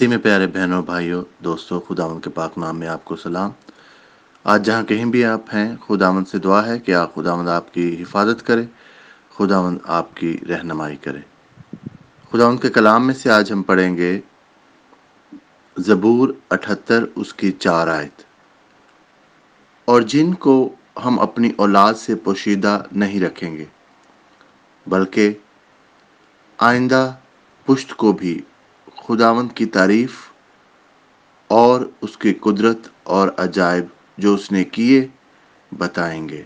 سی میں پیارے بہنوں، بھائیوں، دوستوں خداون کے پاک نام میں آپ کو سلام۔ آج جہاں کہیں بھی آپ ہیں خداون سے دعا ہے کہ آپ خداون آپ کی حفاظت کرے خداون آپ کی رہنمائی کرے۔ خداون کے کلام میں سے آج ہم پڑھیں گے زبور اٹھتر، اس کی چار آیت۔ اور جن کو ہم اپنی اولاد سے پوشیدہ نہیں رکھیں گے، بلکہ آئندہ پشت کو بھی خداوند کی تعریف اور اس کی قدرت اور عجائب جو اس نے کیے بتائیں گے۔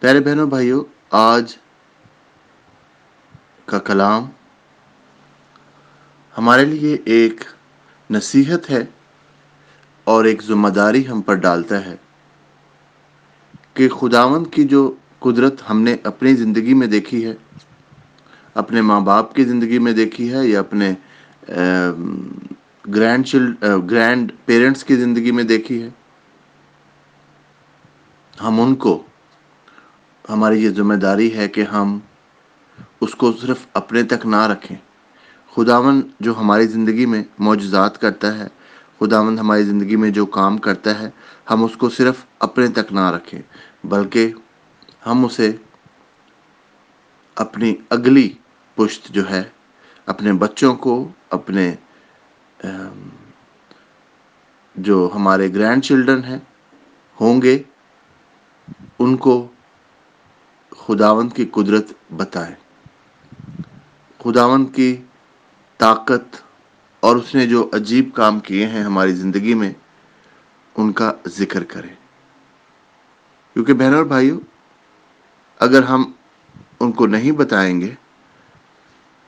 پیارے بہنوں، بھائیوں، آج کا کلام ہمارے لیے ایک نصیحت ہے اور ایک ذمہ داری ہم پر ڈالتا ہے کہ خداوند کی جو قدرت ہم نے اپنی زندگی میں دیکھی ہے اپنے ماں باپ کی زندگی میں دیکھی ہے یا اپنے گرینڈ چلڈ گرینڈ پیرنٹس کی زندگی میں دیکھی ہے؟ ہم ان کو، ہماری یہ ذمہ داری ہے کہ ہم اس کو صرف اپنے تک نہ رکھیں۔ خداون جو ہماری زندگی میں معجزات کرتا ہے، خداوند ہماری زندگی میں جو کام کرتا ہے، ہم اس کو صرف اپنے تک نہ رکھیں، بلکہ ہم اسے اپنی اگلی پشت جو ہے، اپنے بچوں کو، اپنے جو ہمارے گرینڈ چلڈرن ہیں، ہوں گے، ان کو خداوند کی قدرت بتائیں۔ خداوند کی طاقت اور اس نے جو عجیب کام کیے ہیں ہماری زندگی میں، ان کا ذکر کریں۔ کیونکہ بہنوں اور بھائیوں، اگر ہم ان کو نہیں بتائیں گے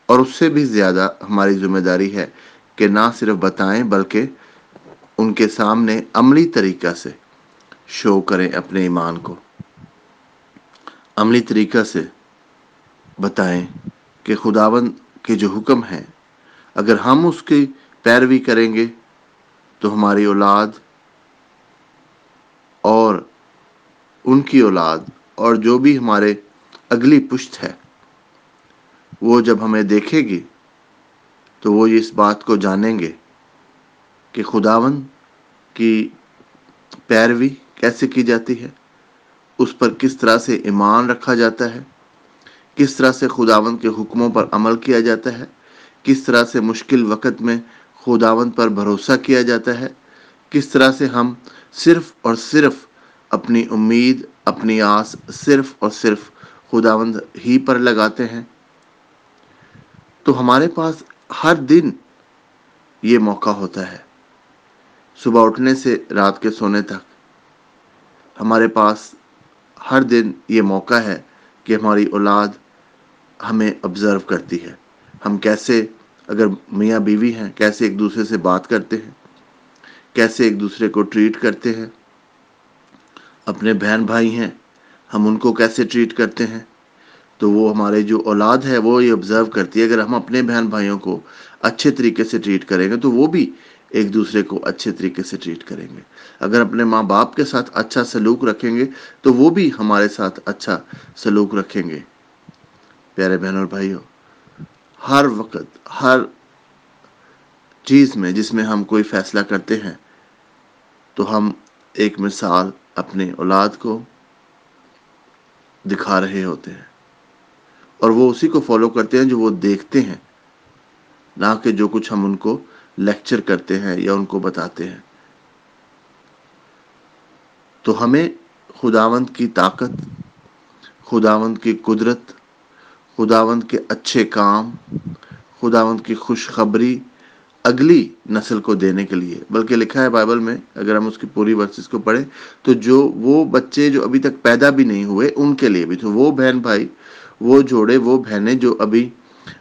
اور اس سے بھی زیادہ ہماری ذمہ داری ہے کہ نہ صرف بتائیں بلکہ ان کے سامنے عملی طریقہ سے شو کریں اپنے ایمان کو۔ عملی طریقہ سے بتائیں کہ خداون کے جو حکم ہیں، اگر ہم اس کی پیروی کریں گے تو ہماری اولاد اور ان کی اولاد اور جو بھی ہمارے اگلی پشت ہے وہ جب ہمیں دیکھے گی تو وہ اس بات کو جانیں گے کہ خداون کی پیروی کیسے کی جاتی ہے، اس پر کس طرح سے ایمان رکھا جاتا ہے، کس طرح سے خداون کے حکموں پر عمل کیا جاتا ہے، کس طرح سے مشکل وقت میں خداون پر بھروسہ کیا جاتا ہے، کس طرح سے ہم صرف اور صرف اپنی امید، اپنی آس صرف اور صرف خداوند ہی پر لگاتے ہیں۔ تو ہمارے پاس ہر دن یہ موقع ہوتا ہے۔ صبح اٹھنے سے رات کے سونے تک ہمارے پاس ہر دن یہ موقع ہے کہ ہماری اولاد ہمیں آبزرو کرتی ہے۔ ہم کیسے اگر میاں بیوی ہیں، کیسے ایک دوسرے سے بات کرتے ہیں، کیسے ایک دوسرے کو ٹریٹ کرتے ہیں۔ اپنے بہن بھائی ہیں، ہم ان کو کیسے ٹریٹ کرتے ہیں؟ تو وہ ہمارے جو اولاد ہے وہ یہ آبزرو کرتی ہے اگر ہم اپنے بہن بھائیوں کو اچھے طریقے سے ٹریٹ کریں گے تو وہ بھی ایک دوسرے کو اچھے طریقے سے ٹریٹ کریں گے۔ اگر اپنے ماں باپ کے ساتھ اچھا سلوک رکھیں گے تو وہ بھی ہمارے ساتھ اچھا سلوک رکھیں گے۔ پیارے بہن اور بھائیوں، ہر وقت، ہر چیز میں جس میں ہم کوئی فیصلہ کرتے ہیں تو ہم ایک مثال اپنے اولاد کو دکھا رہے ہوتے ہیں۔ اور وہ اسی کو فالو کرتے ہیں جو وہ دیکھتے ہیں، نہ کہ جو کچھ ہم ان کو لیکچر کرتے ہیں یا ان کو بتاتے ہیں۔ تو ہمیں خداوند کی طاقت، خداوند کی قدرت، خداوند کے اچھے کام، خداوند کی خوشخبری اگلی نسل کو دینے کے لیے۔ بلکہ لکھا ہے بائبل میں، اگر ہم اس کی پوری ورسز کو پڑھیں، تو جو وہ بچے جو ابھی تک پیدا بھی نہیں ہوئے، ان کے لیے بھی۔ تو وہ بہن بھائی وہ جوڑے، وہ بہنیں جو ابھی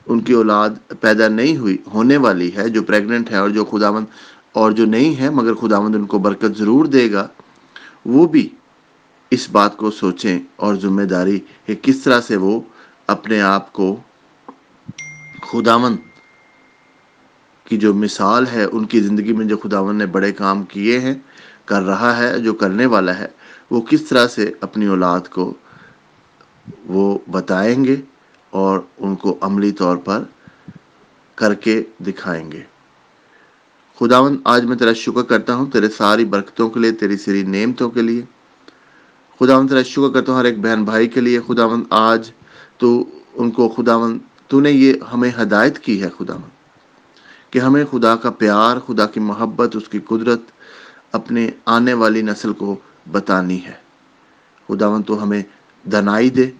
ان کی اولاد پیدا نہیں ہوئی، ہونے والی ہے، جو پریگننٹ ہے اور جو خداوند اور جو نہیں ہے مگر خداوند ان کو برکت ضرور دے گا، وہ بھی اس بات کو سوچیں اور ذمہ داری کہ کس طرح سے وہ اپنے آپ کو خداوند کی جو مثال ہے، ان کی زندگی میں جو خداون نے بڑے کام کیے ہیں، کر رہا ہے، جو کرنے والا ہے، وہ کس طرح سے اپنی اولاد کو وہ بتائیں گے اور ان کو عملی طور پر کر کے دکھائیں گے۔ خداون آج میں تیرا شکر کرتا ہوں تیرے ساری برکتوں کے لیے، تیری سری نعمتوں کے لیے۔ خداون تیرا شکر کرتا ہوں ہر ایک بہن بھائی کے لیے۔ خداون آج تو ان کو خداون تو نے یہ ہمیں ہدایت کی ہے خداون کہ ہمیں خدا کا پیار، خدا کی محبت، اس کی قدرت اپنے آنے والی نسل کو بتانی ہے۔ خداون تو ہمیں دنائی دے،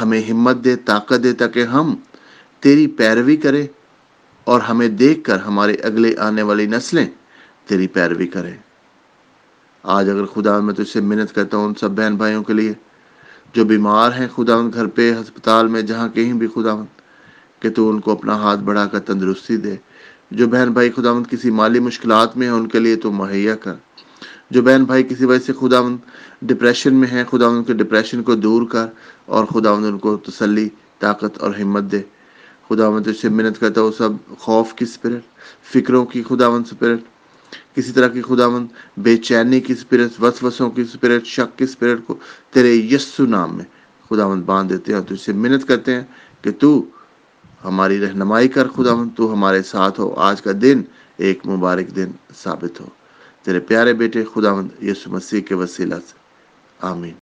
ہمیں ہمت دے، طاقت دے، تاکہ ہم تیری پیروی کریں اور ہمیں دیکھ کر ہمارے اگلے آنے والی نسلیں تیری پیروی کریں۔ آج اگر خدا میں تجھ سے منت کرتا ہوں ان سب بہن بھائیوں کے لیے، جو بیمار ہیں خدا ان گھر پہ، ہسپتال میں، جہاں کہیں بھی خدا کہ تو ان کو اپنا ہاتھ بڑھا کر تندرستی دے۔ جو بہن بھائی خدا کسی مالی مشکلات میں ہیں، ان کے لیے تو مہیا کر۔ جو بہن بھائی کسی وجہ سے خدا ڈپریشن میں ہیں خدا ان کے ڈپریشن کو دور کر اور خدا ان کو تسلی، طاقت اور ہمت دے۔ خدا تجھ سے منت کرتا ہوں سب خوف کی اسپرٹ فکروں کی خدا اسپرٹ کسی طرح کی خدا بے چینی کی اسپرٹ وسوسوں کی اسپرٹ شک کی اسپرٹ کو تیرے یسو نام میں خدا باندھ دیتے ہیں اور تجھ سے منت کرتے ہیں کہ تو ہماری رہنمائی کر خدا تو ہمارے ساتھ ہو۔ آج کا دن ایک مبارک دن ثابت ہو۔ تیرے پیارے بیٹے خدا یسو مسیح کے وسیلہ سے آمین۔